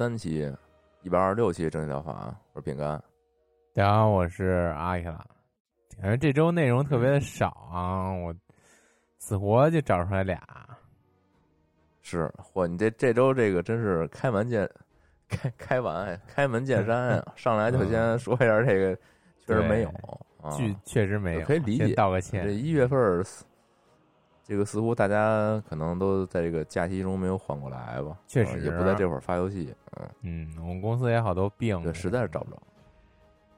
三期一百二十六期正经疗法，我是饼干。大家好，我是阿克拉。感觉这周内容特别的少啊，我死活就找出来俩。是，嚯，你这这周这个真是开门见开开完开门见山啊！上来就先说一下这个，确实没有啊，剧确实没有，可以理解道个歉这。一月份儿，这个似乎大家可能都在这个假期中没有缓过来吧？确实啊也不在这会儿发游戏，嗯，嗯，我们公司也好多病，对，实在是找不着。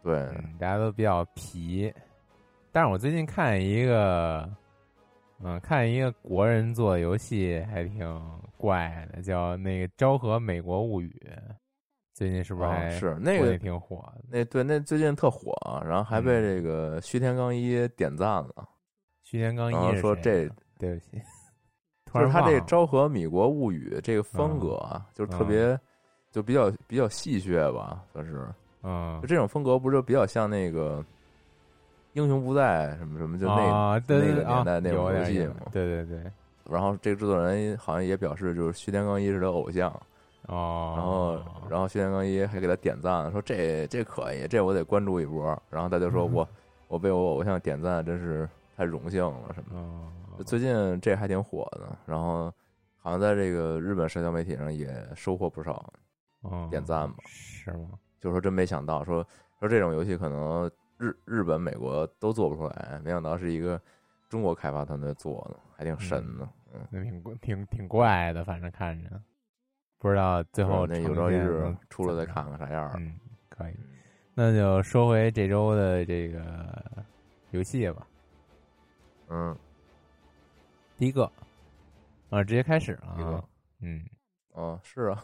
对，嗯，大家都比较皮。但是我最近看一个，嗯，看一个国人做的游戏还挺怪的，叫那个《昭和美国物语》，最近是不是是那个也挺火的？那对那最近特火，然后还被嗯这个须田刚一点赞了。徐天刚然后一说这对不起，就是他这《昭和米国物语》这个风格啊，就是特别，就比较比较戏谑吧，算是。嗯就这种风格，不是就比较像那个《英雄不在》什么什么，就那、啊，那个年代那种游戏嘛。对对对，然后这个制作人好像也表示，就是徐天刚一是他偶像。哦，然后，然后徐天刚一还给他点赞，说这这可以，这我得关注一波。然后他就说嗯我我被我偶像点赞，真是太荣幸了什么就最近这还挺火的，然后好像在这个日本社交媒体上也收获不少哦点赞吧。是吗？就是说真没想到，说说这种游戏可能日日本、美国都做不出来，没想到是一个中国开发团队做的，还挺神的。嗯，那挺挺挺怪的，反正看着，不知道最后那有朝一日出了再看看啥样儿。嗯，可以。嗯那就说回这周的这个游戏吧。嗯，第一个啊，直接开始了啊。嗯，哦，是啊，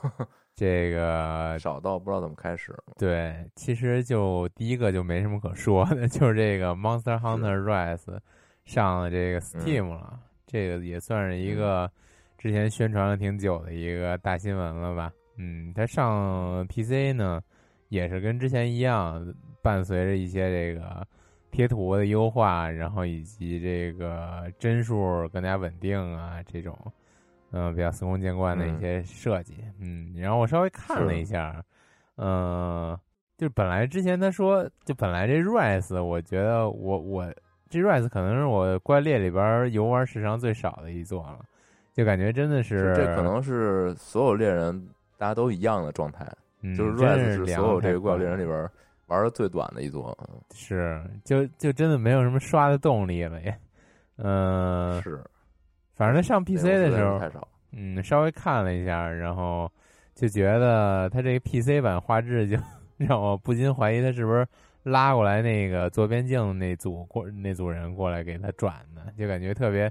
这个 少到不知道怎么开始。对，其实就第一个就没什么可说的，就是这个《Monster Hunter Rise》上了这个 Steam 了，这个也算是一个之前宣传了挺久的一个大新闻了吧？嗯，它上 PC 呢，也是跟之前一样，伴随着一些这个贴图的优化，然后以及这个帧数更加稳定啊，这种嗯、比较司空见惯的一些设计。嗯，然后我稍微看了一下，嗯、就本来之前他说，就本来这 Rise，我觉得我我这 Rise 可能是我怪猎里边游玩时长最少的一座了，就感觉真的是这可能是所有猎人大家都一样的状态，嗯就是 Rise 是所有这个怪猎人里边玩的最短的一座。嗯是就就真的没有什么刷的动力了也，嗯、是反正他上 PC 的时候，太少。嗯，稍微看了一下，然后就觉得他这个 PC 版画质就让我不禁怀疑他是不是拉过来那个做边境那组过那组人过来给他转的，就感觉特别，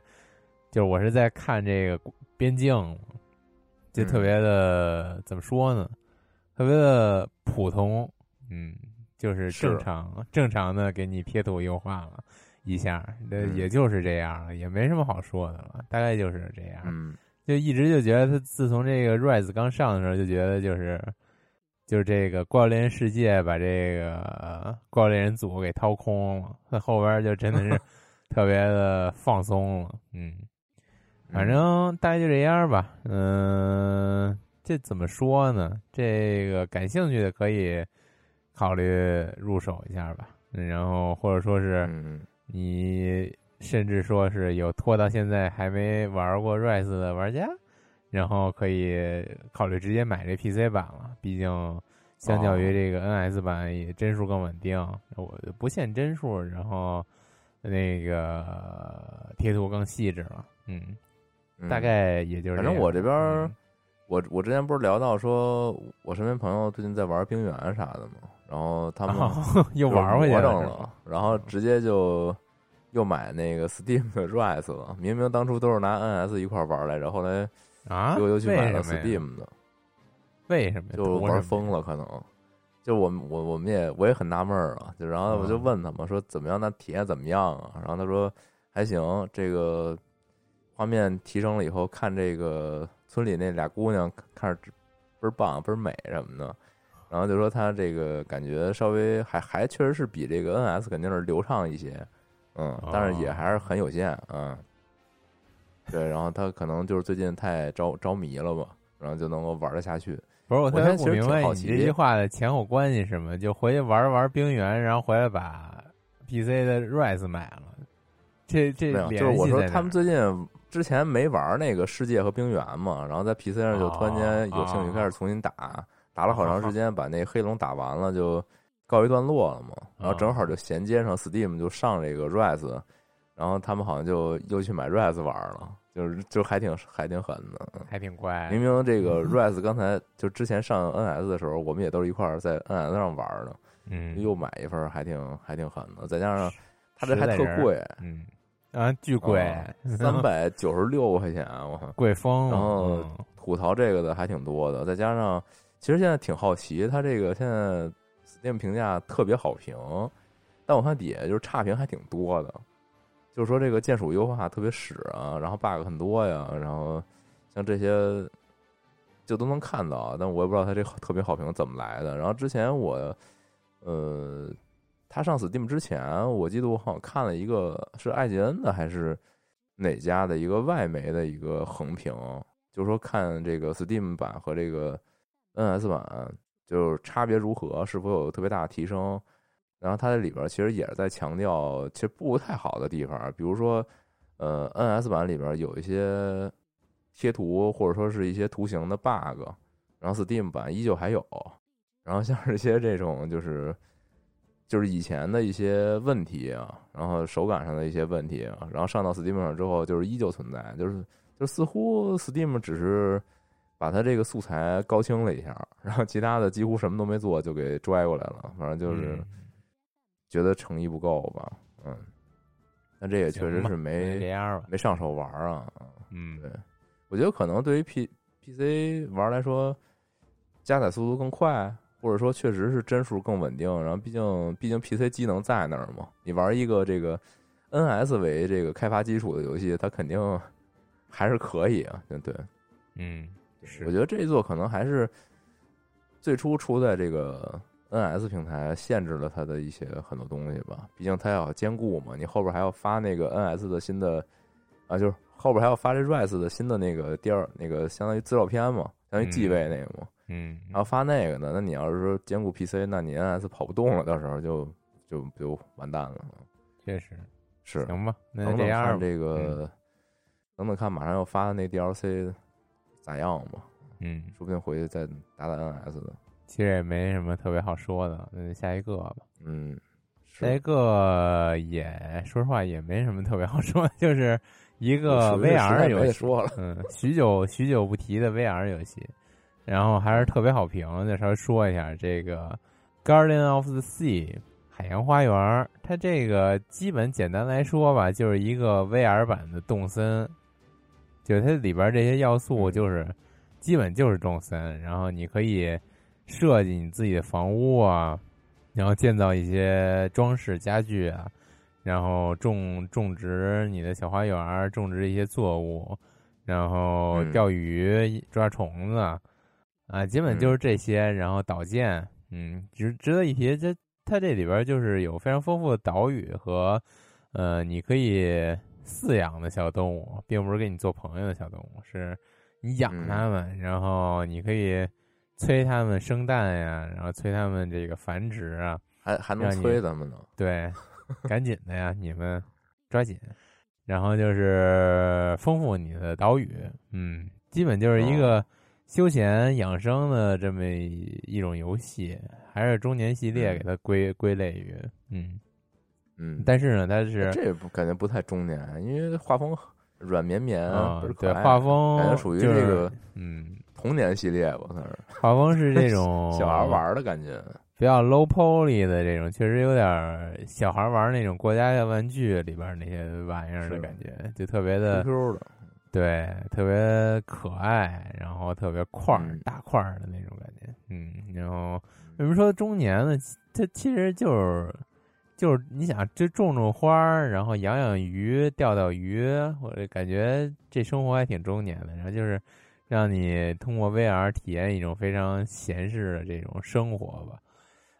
就是我是在看这个边境，就特别的、怎么说呢，特别的普通，嗯，就是是正常正常的给你贴图优化了一下，这嗯也就是这样了，也没什么好说的了，大概就是这样。嗯，就一直就觉得他自从这个 Rise 刚上的时候，就觉得就是就是这个怪物猎人世界把这个呃怪物猎人组给掏空了，他后边就真的是 特别的放松了，嗯，反正大概就这样吧，嗯、这怎么说呢？这个感兴趣的可以考虑入手一下吧，然后或者说是嗯你甚至说是有拖到现在还没玩过 Rise 的玩家，然后可以考虑直接买这 PC 版了。毕竟相较于这个 NS 版，也帧数更稳定，我不限帧数，然后那个贴图更细致了。嗯，大概也就是。反正我这边，我我之前不是聊到说，我身边朋友最近在玩冰原啥的嘛，然后他们 又玩回去了，然后直接就。又买那个 Steam 的 Rise 了，明明当初都是拿 NS 一块玩来着，后来啊又又去买了 Steam 的，为什么？就玩疯了，可能就我我我们也我也很纳闷啊，就然后我就问他嘛说怎么样？那体验怎么样啊？然后他说还行，这个画面提升了以后，看这个村里那俩姑娘看着倍儿棒倍儿美什么的，然后就说他这个感觉稍微还还确实是比这个 NS 肯定是流畅一些。嗯，但是也还是很有限，嗯，对，然后他可能就是最近太着着迷了吧，然后就能够玩得下去。不是，我特别不明白你这句话的前后关系是什么？就回去玩玩冰原，然后回来把 PC 的 Rise 买了。这这就是我说他们最近之前没玩那个世界和冰原嘛，然后在 PC 上就突然间有兴趣开始重新打，打了好长时 间，把那黑龙打完了就。告一段落了嘛，然后正好就衔接上 Steam 就上这个 Rise，然后他们好像就又去买 Rise 玩了，就是就还挺还挺狠的，还挺乖。明明这个 Rise 刚才就之前上 NS 的时候，我们也都是一块儿在 NS 上玩的，嗯，又买一份还挺还挺狠的，再加上它这还特贵，嗯啊巨贵，三百九十六块钱，我靠，贵疯了。然后吐槽这个的还挺多的，再加上其实现在挺好奇，它这个现在。Steam 评价特别好评，但我看底下就是差评还挺多的，就是说这个键鼠优化特别屎啊，然后 bug 很多呀，然后像这些就都能看到，但我也不知道它这特别好评怎么来的。然后之前我，呃，他上 Steam 之前，我记得我好像看了一个是艾吉恩的还是哪家的一个外媒的一个横评，就是说看这个 Steam 版和这个 NS 版。就是差别如何，是否有特别大的提升？然后它在里边其实也是在强调，其实不太好的地方，比如说，呃，NS 版里边有一些贴图或者说是一些图形的 bug，然后 Steam 版依旧还有。然后像是一些这种就是就是以前的一些问题啊，然后手感上的一些问题啊，然后上到 Steam 上之后就是依旧存在，就是就似乎 Steam 只是。把他这个素材高清了一下，然后其他的几乎什么都没做就给拽过来了，反正就是觉得诚意不够吧，嗯，但这也确实是没没上手玩啊，嗯，对，我觉得可能对于 P P C 玩来说，加载速度更快，或者说确实是帧数更稳定，然后毕竟毕竟 P C 机能在那儿嘛，你玩一个这个 N S 为这个开发基础的游戏，它肯定还是可以啊，对对，嗯。我觉得这一座可能还是最初出在这个 NS 平台，限制了它的一些很多东西吧。毕竟它要兼顾嘛，你后边还要发那个 NS 的新的啊，就是后边还要发这 Rise 的新的那个第二那个相当于资料片嘛，相当于继位那个嘛。嗯。然后发那个呢，那你要是说兼顾 PC，那你 NS 跑不动了，到时候就就就完蛋了。确实是行吧？那这样这个等等看，马上要发的那 DLC。咋样吧？嗯，说不定回去再打打 NS 的。其实也没什么特别好说的，那就下一个吧。嗯，下一个也说实话也没什么特别好说，就是一个 VR 游戏。嗯，许久许久不提的 VR 游戏，然后还是特别好评，再稍微说一下这个《Garden of the Sea》海洋花园。它这个基本简单来说吧，就是一个 VR 版的动森。就它里边这些要素，就是基本就是种森，然后你可以设计你自己的房屋啊，然后建造一些装饰家具啊，然后种种植你的小花园，种植一些作物，然后钓鱼、抓虫子啊，基本就是这些。然后岛建，嗯，值值得一提，这它这里边就是有非常丰富的岛屿和呃，你可以。饲养的小动物，并不是跟你做朋友的小动物，是你养它们，然后你可以催它们生蛋呀，然后催它们这个繁殖啊，还还能催咱们呢？对，赶紧的呀，你们抓紧。然后就是丰富你的岛屿，嗯，基本就是一个休闲养生的这么一种游戏，还是中年系列给它归归类于，嗯嗯，但是呢，它是这不感觉不太中年，因为画风软绵绵，对，画风感觉属于就是这个嗯，童年系列吧，算是画风是这种 小孩玩的感觉。比较 low poly 的这种，确实有点小孩玩那种过家家玩具里边那些玩意儿的感觉，就特别的 QQ 的，对，特别可爱，然后特别块儿、嗯大块儿的那种感觉，嗯，然后为什么说中年呢？它其实就是就是你想，就种种花儿，然后养养鱼、钓钓鱼，我这感觉这生活还挺中年的。然后就是让你通过 VR 体验一种非常闲适的这种生活吧。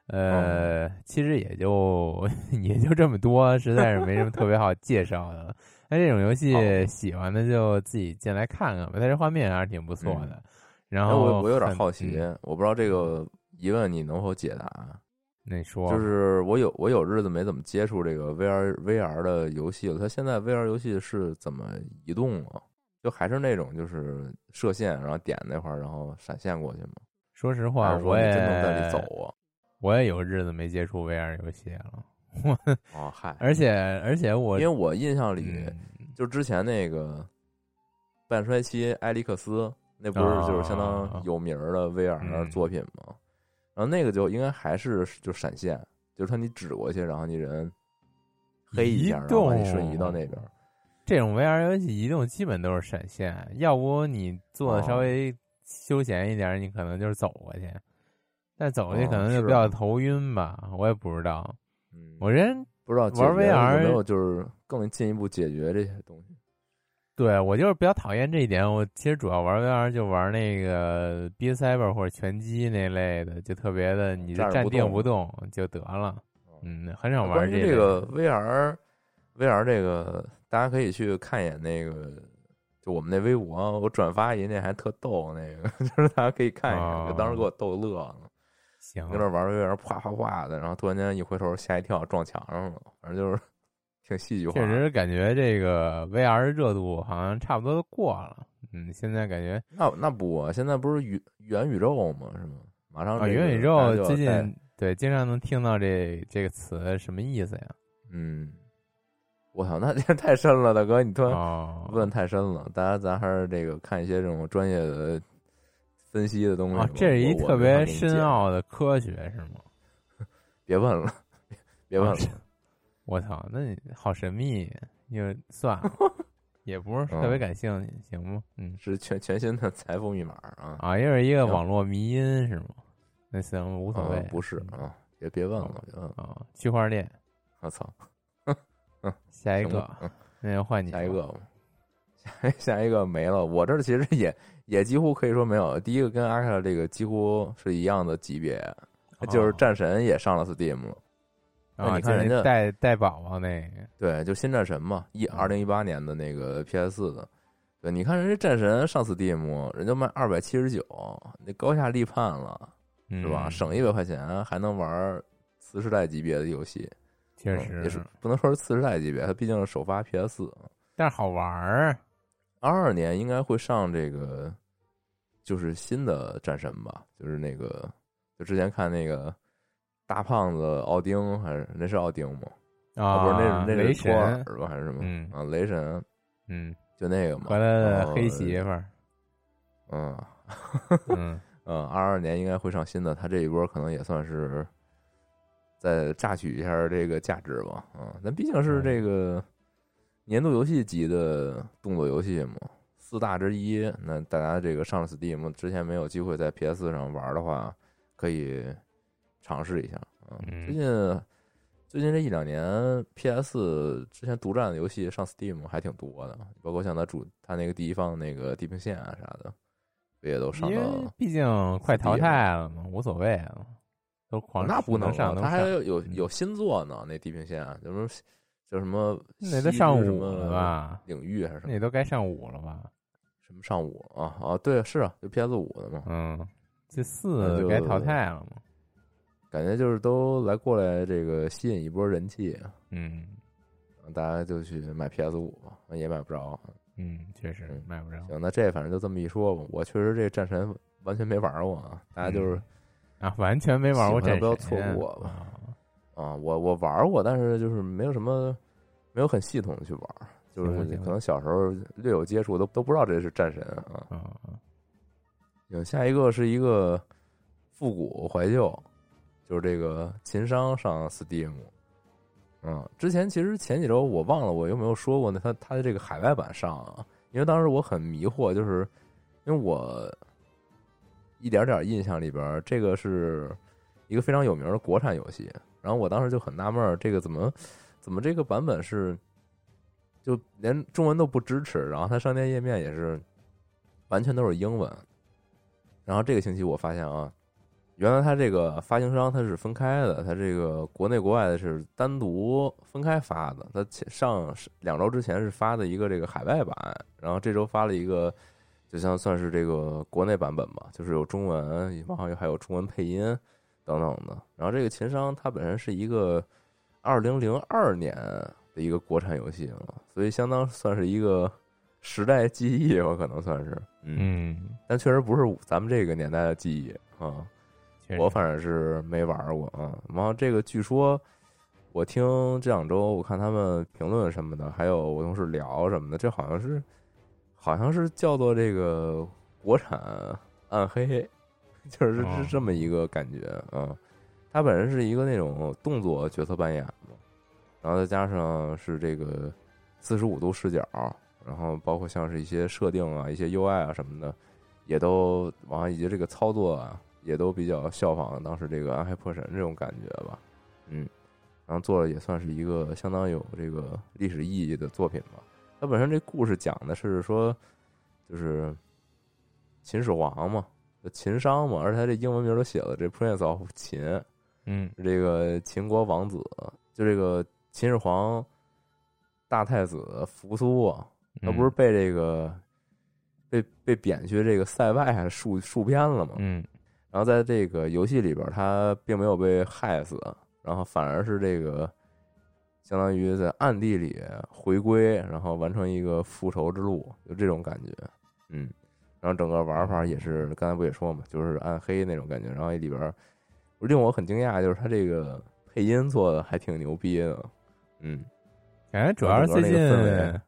呃，其实也就 也就这么多，实在是没什么特别好介绍的了。那这种游戏哦喜欢的就自己进来看看吧，它这画面还是挺不错的。然哎，后我我有点好奇嗯，我不知道这个疑问你能否解答。那说就是我有我有日子没怎么接触这个 VR VR 的游戏了。它现在 VR 游戏是怎么移动啊？就还是那种就是射线，然后点那块儿，然后闪现过去吗？说实话，我也真能在里走啊？我也有日子没接触 VR 游戏了，我哦，嗨，而且而且我因为我印象里，嗯就之前那个半衰期埃利克斯，那不是就是相当有名的 VR 嗯作品吗？然后那个就应该还是就闪现，就是说你指过去，然后你人黑一下，移然后你瞬移到那边。这种 VR 游戏移动基本都是闪现，要不你做的稍哦微休闲一点，你可能就是走过去，但走过去哦可能就比较头晕吧，我也不知道。嗯，我人不知道玩 VR 有没有就是更进一步解决这些东西。对我就是比较讨厌这一点。我其实主要玩 VR 就玩那个 B Cyber 或者拳击那类的，就特别的，你就站定不动就得了。嗯，很少玩这这个 VR VR 这个，大家可以去看一眼那个，就我们那微博，我转发人家还特逗，那个 就是大家可以看一哦眼，就当时给我逗乐了。行跟那玩 VR，啪啪啪的，然后突然间一回头吓一跳，撞墙上了，反正就是挺戏剧化。确实感觉这个 VR 热度好像差不多都过了。嗯，现在感觉那那不啊，现在不是元元宇宙吗？是吗？马上啊，这个元宇宙最近对经常能听到这这个词，什么意思呀？嗯，我操，那这太深了，大哥，你突然哦，问太深了。大家咱还是这个看一些这种专业的分析的东西这是一特别深。奥的科学是吗？别问了，别问了。我操，那你好神秘，因为算了，也不是特别感兴趣，行吗？嗯，是全全新的财富密码啊！啊，又是一个网络迷因是吗？那行，无所谓，嗯不是啊，也别问了，别问了。啊，区块链，我操，嗯下一个，嗯那就换你下一个吧，下下一个没了。我这儿其实也也几乎可以说没有。第一个跟阿卡这个几乎是一样的级别，就是战神也上了 Steam 了。啊，你看人家带带宝宝那个，对，就新战神嘛，一嗯二零一八年的那个 PS 四的。对，你看人家战神上 Steam，人家卖二百七十九，那高下立判了，是是吧？省一百块钱还能玩次世代级别的游戏，确嗯也是，不能说是次世代级别，它毕竟是首发 PS 四。但是好玩儿。二二年应该会上这个，就是新的战神吧，就是那个，就之前看那个大胖子奥丁，还是那是奥丁吗？啊，不是，那是那雷是托尔神，吧，还是什么？嗯啊，雷神嗯，就那个嘛。回来的黑媳妇儿，嗯嗯，嗯，二二年应该会上新的，他这一波可能也算是再榨取一下这个价值吧。啊，咱毕竟是这个年度游戏级的动作游戏嘛，四大之一。那大家这个上了 Steam 之前没有机会在 PS 上玩的话，可以尝试一下。嗯，嗯最近最近这一两年，PS 之前独占的游戏上 Steam 还挺多的，包括像他主他那个第一方那个《地平线》啊啥的，不也都上因为到。毕竟快淘汰了嘛，无所谓啊，都狂那不能上他还有有嗯有新作呢，那《地平线》什么叫什么？那都上什五了么吧？领域还是什么？那都该上五了吧？什么上五啊？啊，对，是啊，就 PS 五的嘛。嗯，这四该淘汰了嘛？感觉就是都来过来这个吸引一波人气。嗯，大家就去买 PS 五吧，也买不着。嗯，确实嗯买不着行，那这反正就这么一说吧。我确实这战神完全没玩过啊，大家就是、啊，完全没玩过喜欢战神不要错过吧啊啊，我我玩过，但是就是没有什么没有很系统的去玩，就是可能小时候略有接触，都都不知道这是战神啊。啊行，下一个是一个复古怀旧，就是这个秦商上 Steam。嗯，之前其实前几周我忘了我有没有说过呢？他他的这个海外版上啊，因为当时我很迷惑，就是因为我一点点印象里边，这个是一个非常有名的国产游戏，然后我当时就很纳闷，这个怎么怎么这个版本是就连中文都不支持，然后它商店页面也是完全都是英文。然后这个星期我发现啊，原来它这个发行商它是分开的，它这个国内国外的是单独分开发的。它前上两周之前是发的一个这个海外版，然后这周发了一个，就像算是这个国内版本吧，就是有中文，然后还有中文配音等等的。然后这个秦商它本身是一个二零零二年的一个国产游戏了，所以相当算是一个时代记忆吧，可能算是，嗯，嗯，但确实不是咱们这个年代的记忆啊。我反正是没玩过啊。然后这个据说，我听这两周我看他们评论什么的，还有我同事聊什么的，这好像是好像是叫做这个国产暗黑，就是哦是这么一个感觉啊。它本身是一个那种动作角色扮演嘛，然后再加上是这个四十五度视角，然后包括像是一些设定啊、一些 UI 啊什么的，也都完了，以及这个操作啊，也都比较效仿当时这个《暗黑破神》这种感觉吧，嗯，然后做的也算是一个相当有这个历史意义的作品吧。它本身这故事讲的是说，就是秦始皇嘛，秦商嘛，而且他这英文名都写了这 Prince of 秦，嗯这个秦国王子，就这个秦始皇大太子扶苏啊，他不是被这个被被贬去这个塞外戍戍边了吗？嗯然后在这个游戏里边，他并没有被害死，然后反而是这个相当于在暗地里回归，然后完成一个复仇之路，就这种感觉，嗯。然后整个玩法也是刚才不也说嘛，就是暗黑那种感觉。然后里边令我很惊讶，就是他这个配音做的还挺牛逼的，嗯。感觉主要是最近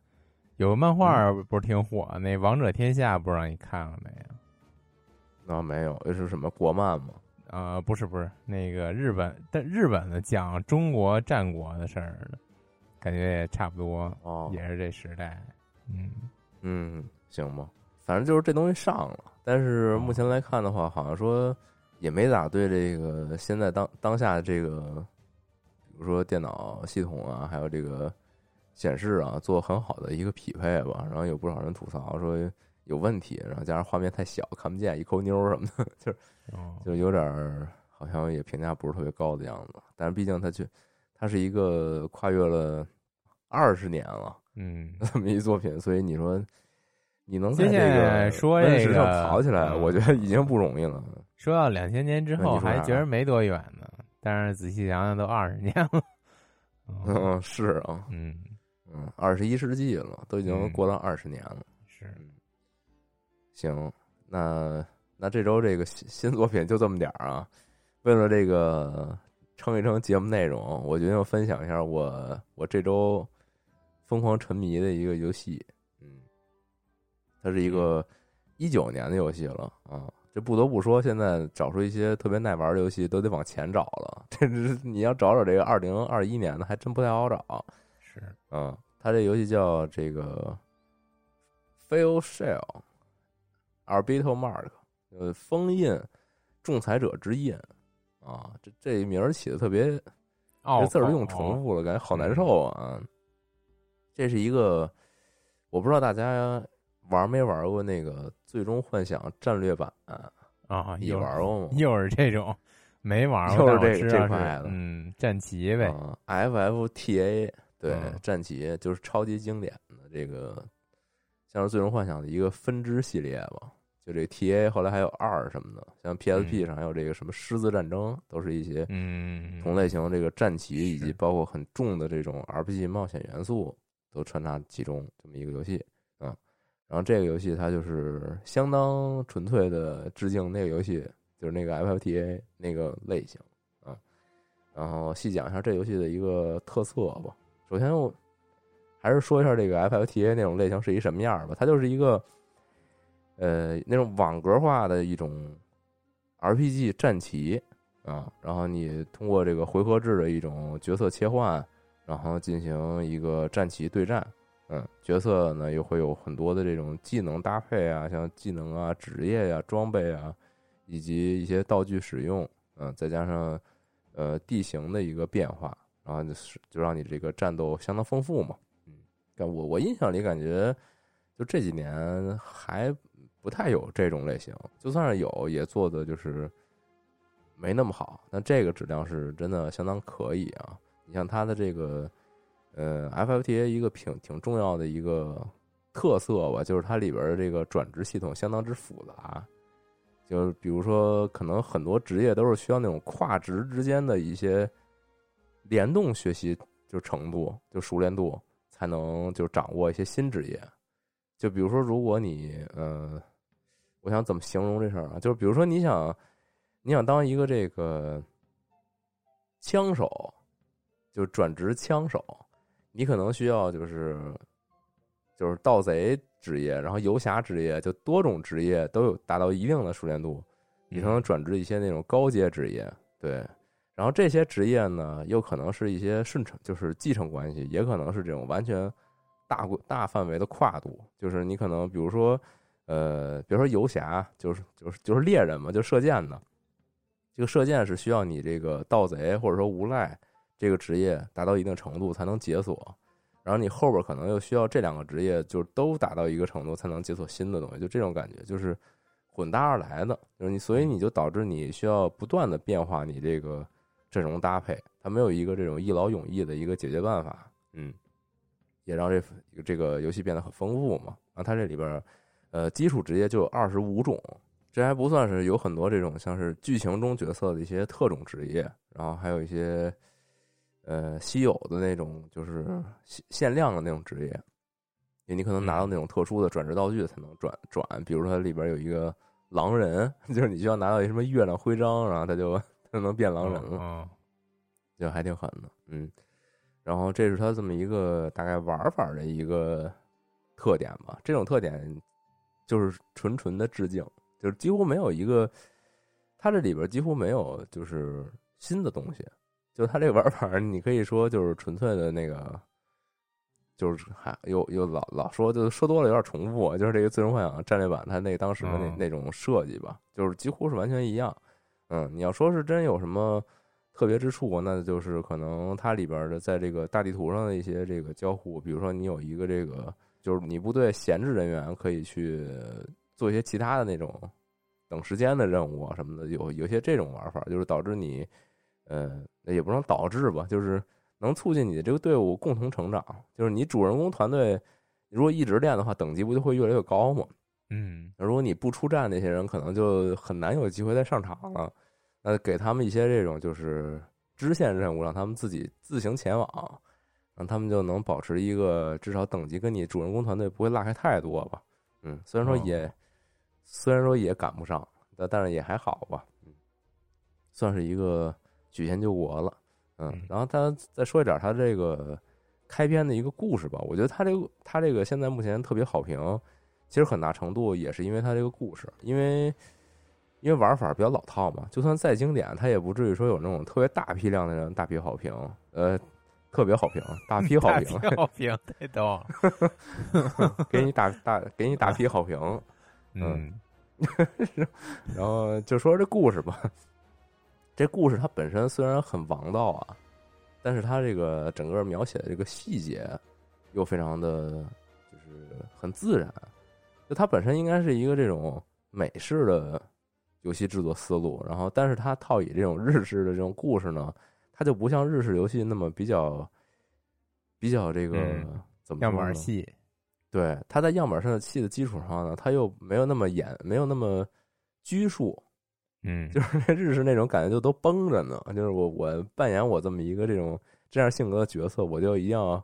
有个漫画不是挺火，那《王者天下》不知道你看了没有？啊，没有，这是什么国漫吗？呃，不是不是，那个日本，但日本的讲中国战国的事儿的，感觉也差不多，哦，也是这时代。嗯嗯，行吧，反正就是这东西上了，但是目前来看的话，好像说也没咋对这个现在当当下的这个，比如说电脑系统啊，还有这个显示啊，做很好的一个匹配吧。然后有不少人吐槽说有问题，然后加上画面太小，看不见，一抠妞什么的，就是哦，就有点儿好像也评价不是特别高的样子。但是毕竟它去，它是一个跨越了二十年了。嗯，这么一作品，所以你说你能在接这个说这温史上个跑起来，嗯我觉得已经不容易了。说到两千年之后，还觉得没多远呢，但是仔细想想，都二十年了。哦嗯，是啊，嗯，嗯，二十一世纪了，都已经嗯过了二十年了。是，行，那那这周这个新新作品就这么点儿啊。为了这个撑一撑节目内容，我决定分享一下我我这周疯狂沉迷的一个游戏。嗯，它是一个一九年的游戏了啊。这不得不说，现在找出一些特别耐玩的游戏都得往前找了。这是你要找找这个二零二一年的，还真不太好找。是，嗯，它这游戏叫这个 Fail Shell Orbital Mark，呃，封印仲裁者之印啊，这这名儿起的特别，哦，这字儿都用重复了，感觉好难受啊。这是一个，我不知道大家玩没玩过那个《最终幻想》战略版，啊，你又玩过吗？又是这种没玩过，但我又是这这块的嗯，战旗呗，啊，FFTA 对嗯战旗就是超级经典的这个，像是《最终幻想》的一个分支系列吧，就这 TA 后来还有二什么的，像 PSP 嗯上还有这个什么狮子战争，都是一些嗯，同类型这个战棋以及包括很重的这种 RPG 冒险元素都穿插其中这么一个游戏啊。然后这个游戏它就是相当纯粹的致敬那个游戏，就是那个 FFTA 那个类型啊。然后细讲一下这游戏的一个特色吧。首先我还是说一下这个 FFTA 那种类型是一什么样吧。它就是一个呃那种网格化的一种 RPG 战棋啊，然后你通过这个回合制的一种角色切换，然后进行一个战棋对战。嗯，角色呢又会有很多的这种技能搭配啊，像技能啊、职业呀、装备啊，以及一些道具使用，嗯，再加上呃地形的一个变化，然后就是就让你这个战斗相当丰富嘛。嗯，但我我印象里感觉，就这几年还不太有这种类型，就算是有，也做的就是没那么好。但这个质量是真的相当可以啊！你像它的这个。呃，FFTA 一个挺挺重要的一个特色吧，就是它里边的这个转职系统相当之复杂。就是比如说，可能很多职业都是需要那种跨职之间的一些联动学习，就程度就熟练度，才能就掌握一些新职业。就比如说，如果你呃，我想怎么形容这事儿啊？就是比如说，你想你想当一个这个枪手，就转职枪手。你可能需要就是就是盗贼职业，然后游侠职业，就多种职业都有达到一定的熟练度，你才能转职一些那种高阶职业。对，然后这些职业呢，又可能是一些顺承，就是继承关系，也可能是这种完全大大范围的跨度。就是你可能比如说，呃，比如说游侠，就是就是就是猎人嘛，就射箭的，这个射箭是需要你这个盗贼或者说无赖。这个职业达到一定程度才能解锁，然后你后边可能又需要这两个职业就都达到一个程度才能解锁新的东西，就这种感觉，就是混搭而来的，就是你，所以你就导致你需要不断的变化你这个阵容搭配，它没有一个这种一劳永逸的一个解决办法，嗯，也让这这个游戏变得很丰富嘛。然后它这里边，呃，基础职业就有二十五种，这还不算是有很多这种像是剧情中角色的一些特种职业，然后还有一些。呃，稀有的那种就是限限量的那种职业，你可能拿到那种特殊的转职道具才能转转。比如说它里边有一个狼人，就是你需要拿到一什么月亮徽章，然后他就他能变狼人了，就还挺狠的。嗯，然后这是它这么一个大概玩法的一个特点吧。这种特点就是纯纯的致敬，就是几乎没有一个，它这里边几乎没有就是新的东西。就它这个玩法，你可以说就是纯粹的那个，就是还又又老老说，就说多了有点重复。就是这个《最终幻想》战略版，它那当时的那那种设计吧，就是几乎是完全一样。嗯，你要说是真有什么特别之处，那就是可能它里边的在这个大地图上的一些这个交互，比如说你有一个这个，就是你部队闲置人员可以去做一些其他的那种等时间的任务啊什么的，有有些这种玩法，就是导致你。呃，也不能导致吧，就是能促进你的这个队伍共同成长。就是你主人公团队如果一直练的话，等级不就会越来越高吗？嗯，如果你不出战，那些人可能就很难有机会再上场了。那给他们一些这种就是支线任务，让他们自己自行前往，让他们就能保持一个至少等级跟你主人公团队不会落开太多吧。嗯，虽然说也虽然说也赶不上，但但是也还好吧。嗯，算是一个。举贤救国了，嗯，然后他再说一点他这个开篇的一个故事吧。我觉得他这个他这个现在目前特别好评，其实很大程度也是因为他这个故事，因为因为玩法比较老套嘛，就算再经典，他也不至于说有那种特别大批量的人大批好评，呃，特别 好评，大批好评，好评太逗，给你打大给你大批好评，嗯，然后就说这故事吧。这故事它本身虽然很王道啊，但是它这个整个描写的这个细节又非常的，就是很自然。就它本身应该是一个这种美式的游戏制作思路，然后但是它套以这种日式的这种故事呢，它就不像日式游戏那么比较比较这个怎么样板戏，对，它在样板上的戏的基础上呢，它又没有那么严，没有那么拘束，嗯，就是日式那种感觉就都绷着呢。就是我我扮演我这么一个这种这样性格的角色，我就一定要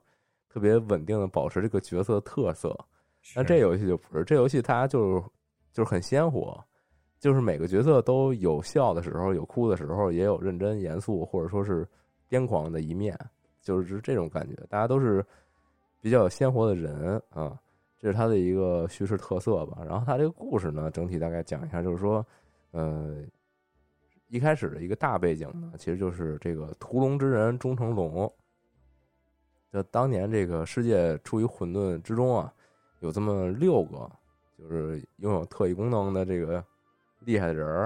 特别稳定的保持这个角色的特色。那这游戏就不是，这游戏它就是就是很鲜活，就是每个角色都有笑的时候，有哭的时候，也有认真严肃或者说是癫狂的一面，就是这种感觉。大家都是比较鲜活的人啊，这是他的一个叙事特色吧。然后他这个故事呢，整体大概讲一下，就是说，呃，一开始的一个大背景呢，其实就是这个屠龙之人终成龙，就当年这个世界处于混沌之中啊。有这么六个，就是拥有特异功能的这个厉害的人儿，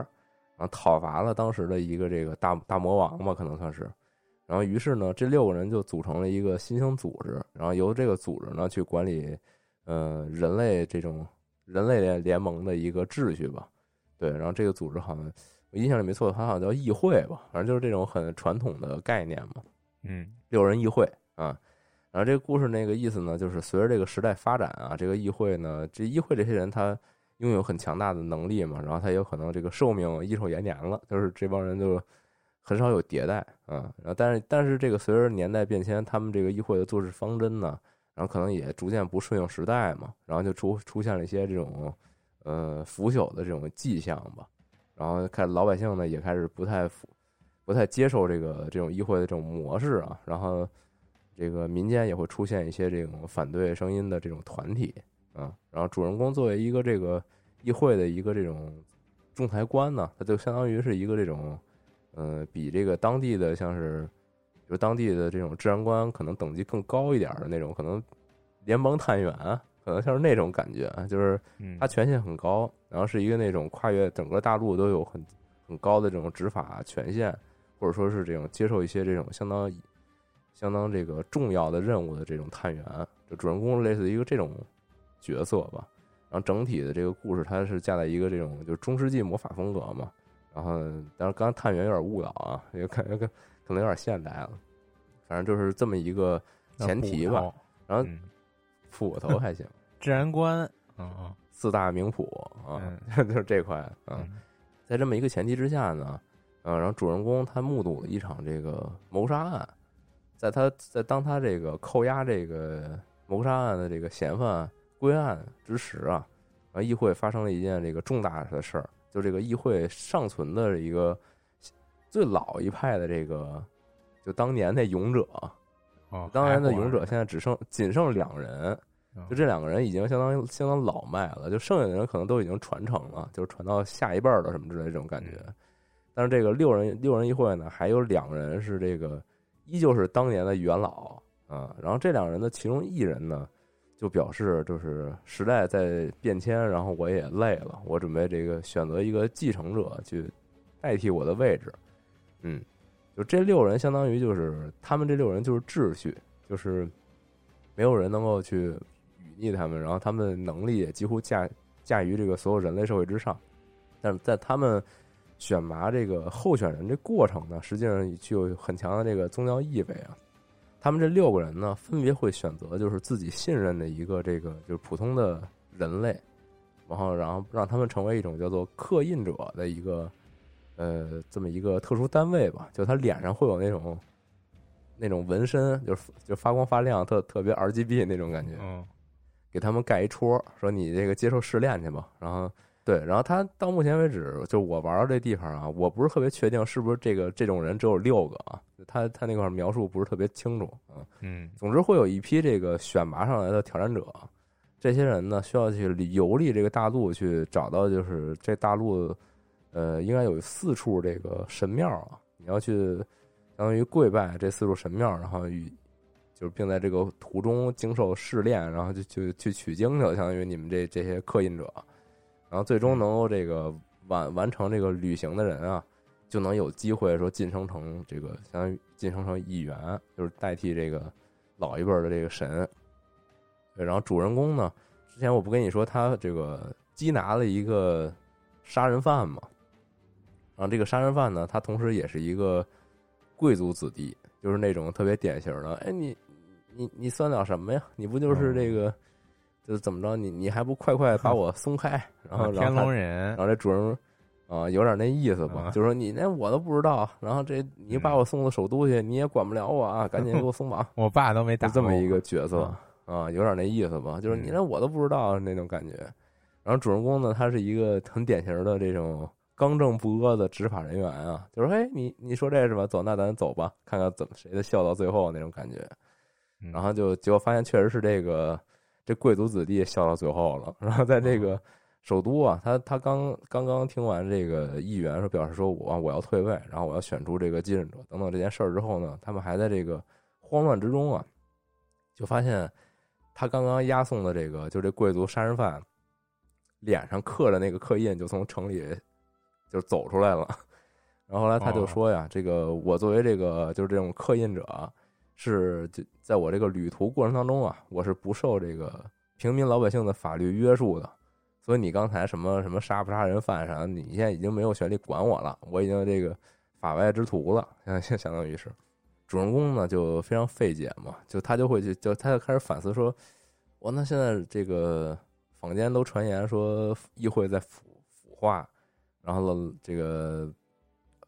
然后讨伐了当时的一个这个大大魔王吧，可能算是。然后于是呢，这六个人就组成了一个新兴组织，然后由这个组织呢去管理，呃，人类这种人类联联盟的一个秩序吧。对，然后这个组织好像我印象里没错，它好像叫议会吧，反正就是这种很传统的概念嘛。嗯，六人议会啊。然后这个故事那个意思呢，就是随着这个时代发展啊，这个议会呢，这议会这些人他拥有很强大的能力嘛，然后他有可能这个寿命益寿延年了，就是这帮人就很少有迭代啊。然后但是但是这个随着年代变迁，他们这个议会的做事方针呢，然后可能也逐渐不顺应时代嘛，然后就出出现了一些这种呃腐朽的这种迹象吧。然后看老百姓呢也开始不太不太接受这个这种议会的这种模式啊，然后。这个民间也会出现一些这种反对声音的这种团体啊，然后主人公作为一个这个议会的一个这种仲裁官呢，他就相当于是一个这种，呃，比这个当地的像是，就当地的这种治安官可能等级更高一点的那种，可能联邦探员，可能像是那种感觉，就是他权限很高，然后是一个那种跨越整个大陆都有很很高的这种执法权限，或者说是这种接受一些这种相当。相当这个重要的任务的这种探员，就主人公类似于一个这种角色吧。然后整体的这个故事，它是架在一个这种就是中世纪魔法风格嘛。然后，但是刚探员有点误导啊，也感觉可能有点现代了。反正就是这么一个前提吧。然后斧头还行，治安官啊，四大名捕啊，就是这块啊。在这么一个前提之下呢，呃，然后主人公他目睹了一场这个谋杀案。在他在当他这个扣押这个谋杀案的这个嫌犯归案之时啊，啊，议会发生了一件这个重大的事儿，就这个议会尚存的一个最老一派的这个，就当年那勇者，啊，当年的勇者现在只剩仅剩两人，就这两个人已经相当相当老迈了，就剩下的人可能都已经传承了，就是传到下一辈儿了什么之类这种感觉。但是这个六人六人议会呢，还有两人是这个。依旧是当年的元老啊，然后这两人的其中一人呢，就表示就是时代在变迁，然后我也累了，我准备这个选择一个继承者去代替我的位置。嗯，就这六人相当于就是他们这六人就是秩序，就是没有人能够去忤逆他们，然后他们的能力也几乎驾驾驭这个所有人类社会之上，但是在他们。选拔这个候选人这过程呢，实际上具有很强的这个宗教意味啊。他们这六个人呢，分别会选择就是自己信任的一个这个就是普通的人类，然后然后让他们成为一种叫做刻印者的一个呃这么一个特殊单位吧。就他脸上会有那种那种纹身，就是就发光发亮，特特别 R G B 那种感觉。嗯，给他们盖一戳，说你这个接受试炼去吧，然后。对，然后他到目前为止，就我玩到这地方啊，我不是特别确定是不是这个这种人只有六个啊，他他那块描述不是特别清楚啊。嗯，总之会有一批这个选拔上来的挑战者，这些人呢需要去游历这个大陆，去找到就是这大陆，呃，应该有四处这个神庙啊，你要去相当于跪拜这四处神庙，然后与就是并在这个途中经受试炼，然后就就去取经去了，相当于你们这这些刻印者。然后最终能够这个完完成这个旅行的人啊，就能有机会说晋升成这个相当于晋升成议员，就是代替这个老一辈的这个神。对，然后主人公呢，之前我不跟你说他这个缉拿了一个杀人犯嘛，然后这个杀人犯呢，他同时也是一个贵族子弟，就是那种特别典型的，哎，你你你算了什么呀？你不就是这个？就是怎么着，你你还不快快把我松开？然后天然后他龙人然后这主人啊、有点那意思吧，啊就是说你那我都不知道，然后这你把我送到首都去，你也管不了我啊，赶紧给我松绑，我爸都没打这么一个角色啊啊，有点那意思吧，就是你嗯连我都不知道那种感觉。然后主人公呢，他是一个很典型的这种刚正不阿的执法人员啊，就说嘿，你你说这是吧？走，那咱走吧，看看怎么谁的笑到最后那种感觉。嗯然后就结果发现确实是这个这贵族子弟笑到最后了。然后在这个首都啊，他他刚刚刚听完这个议员说表示说我我要退位，然后我要选出这个继任者等等这件事儿之后呢，他们还在这个慌乱之中啊，就发现他刚刚押送的这个就这贵族杀人犯脸上刻着那个刻印就从城里就走出来了。然后后来他就说呀，这个我作为这个就是这种刻印者，是就在我这个旅途过程当中啊，我是不受这个平民老百姓的法律约束的。所以你刚才什么什么杀不杀人犯啥，你现在已经没有权利管我了，我已经这个法外之徒了，相 相当于是。主人公呢就非常费解嘛，就他就会就就他就开始反思说，我那现在这个坊间都传言说议会在腐腐化，然后了这个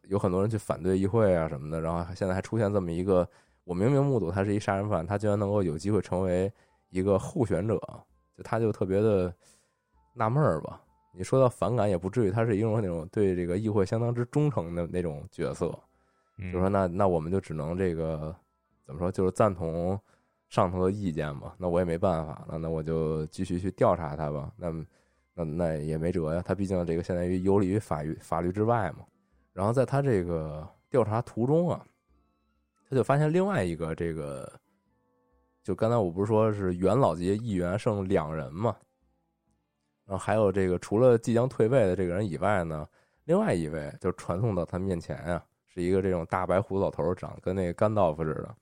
有很多人去反对议会啊什么的，然后现在还出现这么一个，我明明目睹他是一杀人犯，他居然能够有机会成为一个候选者，就他就特别的纳闷儿吧。你说到反感也不至于，他是一种那种对这个议会相当之忠诚的那种角色。嗯就说那那我们就只能这个怎么说，就是赞同上头的意见嘛。那我也没办法，那那我就继续去调查他吧。那那那也没辙呀，他毕竟这个相当于游离于法律法律之外嘛。然后在他这个调查途中啊，他就发现另外一个这个，就刚才我不是说是元老级议员剩两人嘛，然后还有这个除了即将退位的这个人以外呢，另外一位就传送到他面前啊，是一个这种大白胡子老头，长得跟那个甘道夫似的。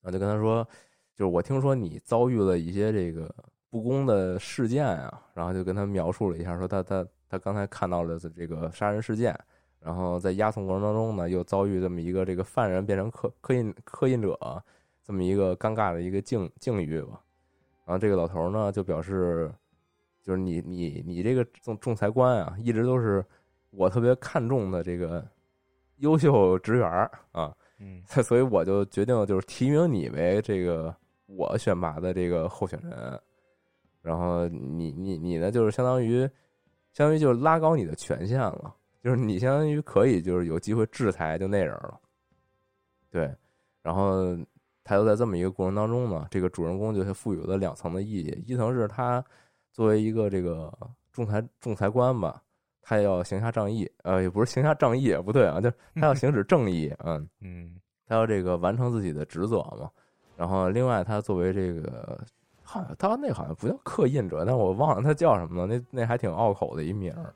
然后就跟他说，就是我听说你遭遇了一些这个不公的事件啊，然后就跟他描述了一下，说他他他刚才看到了这个杀人事件，然后在押送过程当中呢，又遭遇这么一个这个犯人变成刻刻印刻印者这么一个尴尬的一个境境遇吧。然后这个老头呢就表示，就是你你你这个仲仲裁官啊，一直都是我特别看重的这个优秀职员啊，嗯。所以我就决定就是提名你为这个我选拔的这个候选人，然后你你你呢就是相当于相当于就是拉高你的权限了，就是你相当于可以就是有机会制裁就那人了，对，然后他就在这么一个过程当中呢，这个主人公就赋予了两层的意义，一层是他作为一个这个仲裁仲裁官吧。他要行侠仗义，呃，也不是行侠仗义，不对啊，就是他要行使正义，嗯，嗯他要这个完成自己的职责嘛。然后另外，他作为这个，好像他那好像不叫刻印者，但我忘了他叫什么了。那那还挺拗口的一名儿。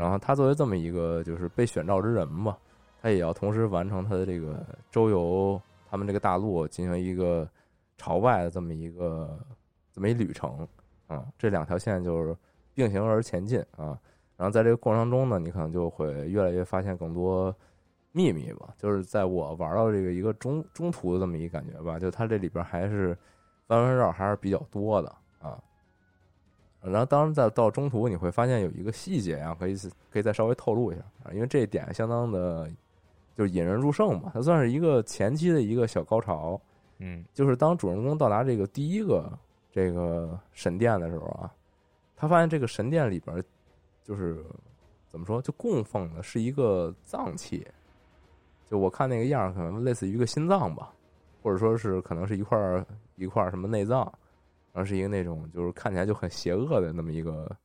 然后他作为这么一个就是被选召之人嘛，他也要同时完成他的这个周游他们这个大陆进行一个朝外的这么一个这么一旅程啊。这两条线就是并行而前进啊。然后在这个过程中呢，你可能就会越来越发现更多秘密吧。就是在我玩到这个一个中中途的这么一个感觉吧，就它这里边还是弯弯绕还是比较多的啊。然后当然在到中途你会发现有一个细节啊，可以可以再稍微透露一下啊，因为这一点相当的，就是引人入胜嘛。它算是一个前期的一个小高潮。嗯就是当主人公到达这个第一个这个神殿的时候啊，他发现这个神殿里边就是怎么说，就供奉的是一个脏器，就我看那个样儿，可能类似于一个心脏吧，或者说是可能是一块儿一块儿什么内脏，然后是一个那种就是看起来就很邪恶的那么一个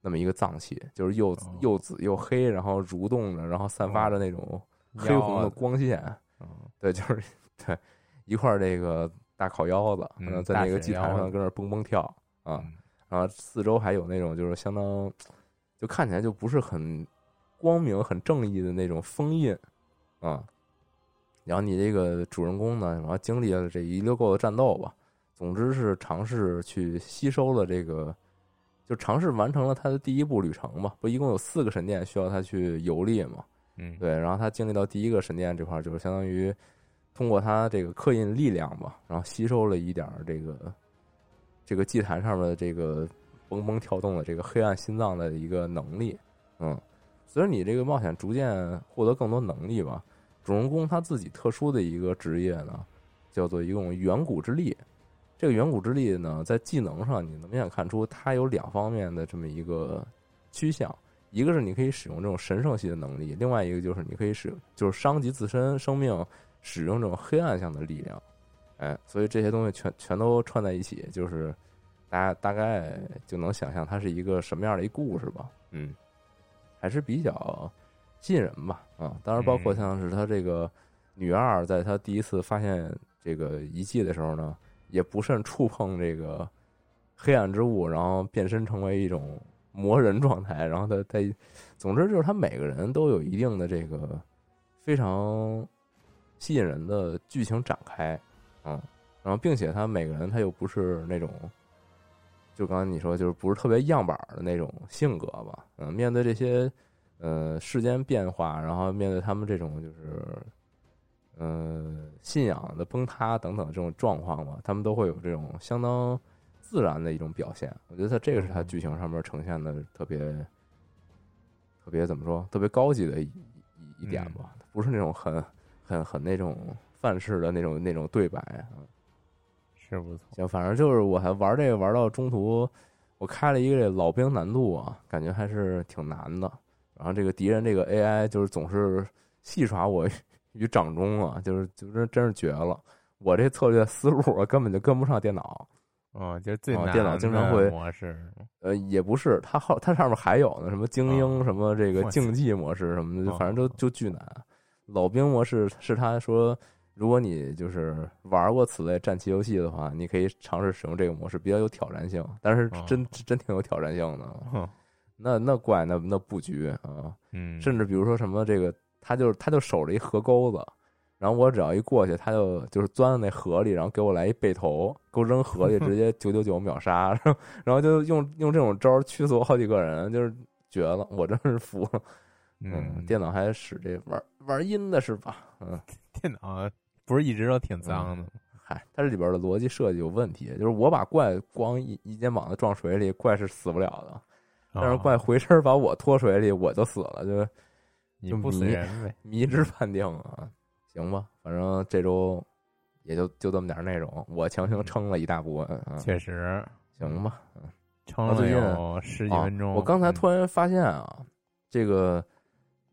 那么一个脏器，就是又又紫又黑，然后蠕动着，然后散发着那种黑红的光线。嗯对，就是对一块儿这个大烤腰子，嗯然后在那个祭坛上跟那儿蹦蹦跳啊，嗯然后四周还有那种就是相当，就看起来就不是很光明、很正义的那种封印啊。然后你这个主人公呢，然后经历了这一溜够的战斗吧，总之是尝试去吸收了这个，就尝试完成了他的第一步旅程吧。不，一共有四个神殿需要他去游历嘛？嗯对，然后他经历到第一个神殿这块儿，就是相当于通过他这个刻印力量吧，然后吸收了一点儿这个这这个祭坛上面的这个蹦蹦跳动的这个黑暗心脏的一个能力。嗯，随着你这个冒险逐渐获得更多能力吧，主人公他自己特殊的一个职业呢，叫做一种远古之力。这个远古之力呢，在技能上你能明显看出它有两方面的这么一个趋向，一个是你可以使用这种神圣系的能力，另外一个就是你可以使用就是伤及自身生命，使用这种黑暗向的力量。哎，所以这些东西全全都串在一起，就是大家大概就能想象它是一个什么样的一故事吧。嗯，还是比较吸引人吧。啊，当然包括像是他这个女二，在他第一次发现这个遗迹的时候呢。也不慎触碰这个黑暗之物，然后变身成为一种魔人状态，然后他他，总之就是他每个人都有一定的这个非常吸引人的剧情展开，嗯，然后并且他每个人他又不是那种，就刚才你说就是不是特别样板的那种性格吧，嗯，面对这些呃世间变化，然后面对他们这种就是。嗯，信仰的崩塌等等这种状况吧，他们都会有这种相当自然的一种表现。我觉得他这个是他剧情上面呈现的特别特别怎么说，特别高级的一一点吧，不是那种很很很那种范式的那种那种对白啊，是不错。行，反正就是我还玩这个玩到中途，我开了一个这老兵难度啊，感觉还是挺难的。然后这个敌人这个 AI 就是总是戏耍我。于掌中啊，就是就是真是绝了！我这策略思路根本就跟不上电脑。哦，就是最难电脑经常会模式。呃，也不是，它后，它上面还有呢，什么精英，什么这个竞技模式什么的，反正都就巨难。老兵模式是他说，如果你就是玩过此类战棋游戏的话，你可以尝试使用这个模式，比较有挑战性。但是真真挺有挑战性的。那那怪那那布局啊，嗯，甚至比如说什么这个。他就他就守着一河沟子，然后我只要一过去，他就就是钻到那河里，然后给我来一背头，给我扔河里，直接九九九秒杀，然后就用用这种招驱死我好几个人，就是绝了，我真是服了。嗯，电脑还使这玩玩阴的是吧？嗯，电脑不是一直都挺脏的吗？嗨，它这里边的逻辑设计有问题，就是我把怪光一一肩膀子撞水里，怪是死不了的，但是怪回身把我拖水里，我就死了，就。你不死人呗？迷之判定啊，行吧，反正这周也就就这么点内容，我强行撑了一大部分啊。确实，行吧，撑了有十几分钟。我刚才突然发现啊，这个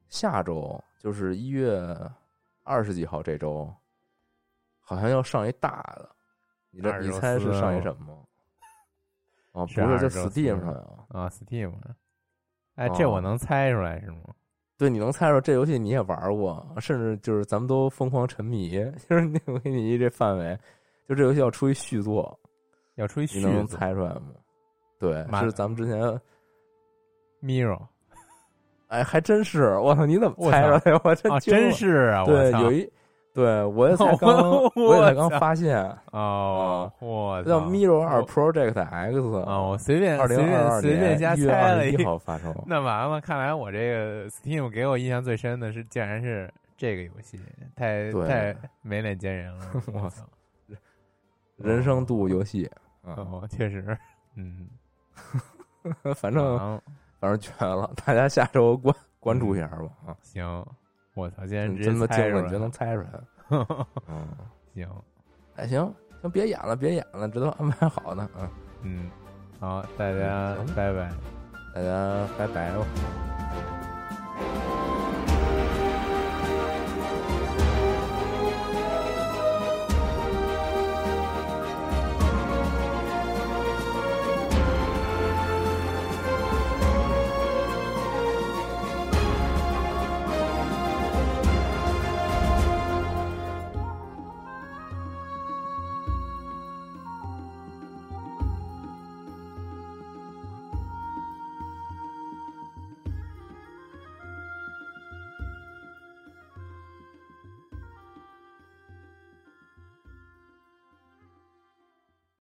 下周就是一月二十几号这周，好像要上一大的，你这你猜是上一什么？哦，不是，就 Steam 上啊。啊，Steam。哎，这我能猜出来是吗？对，你能猜出这游戏你也玩过，甚至就是咱们都疯狂沉迷。就是那我给你一这范围，就这游戏要出一续作，要出一续，你能猜出来吗？对，是咱们之前 Mirror。哎，还真是！我操，你怎么猜出来？我真真是啊！对，有一。对，我也才刚，我也才刚发现哦，我叫 Mirror 二 Project X 啊，我随便随便随便瞎猜了一号发售，那完了，看来我这个 Steam 给我印象最深的是，竟然是这个游戏，太太没脸见人了，我操！人生度游戏哦，确实，嗯，反正反正绝了，大家下周关关注一下吧啊，行。我操！竟然这么精了，你就能猜出来？嗯，行，哎，行行，别演了，别演了，这都安排好呢。嗯，好，大家拜拜，大家拜拜哦。